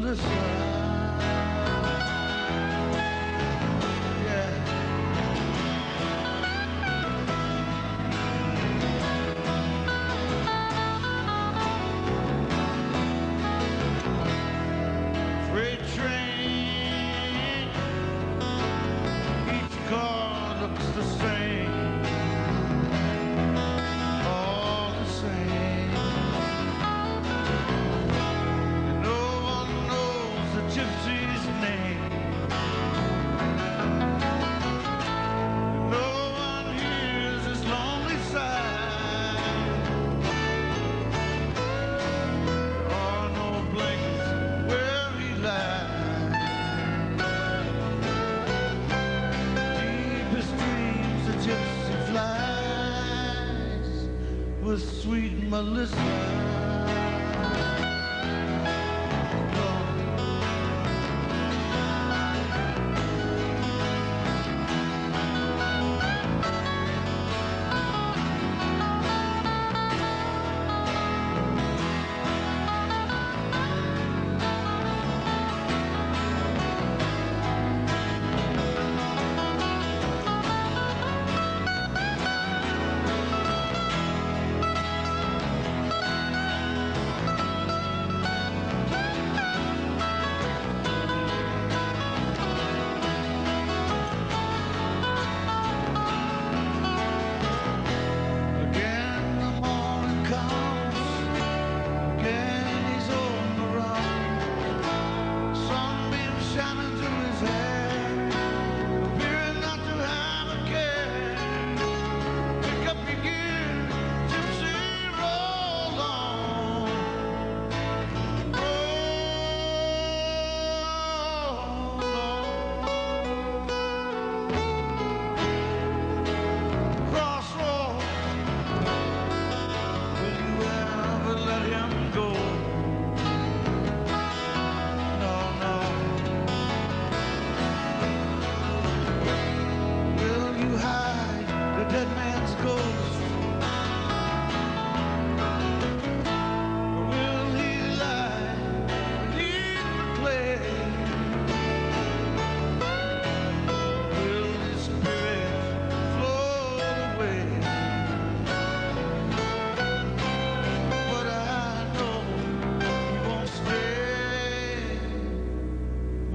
Yeah. With sweet Melissa.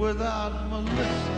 without Melissa.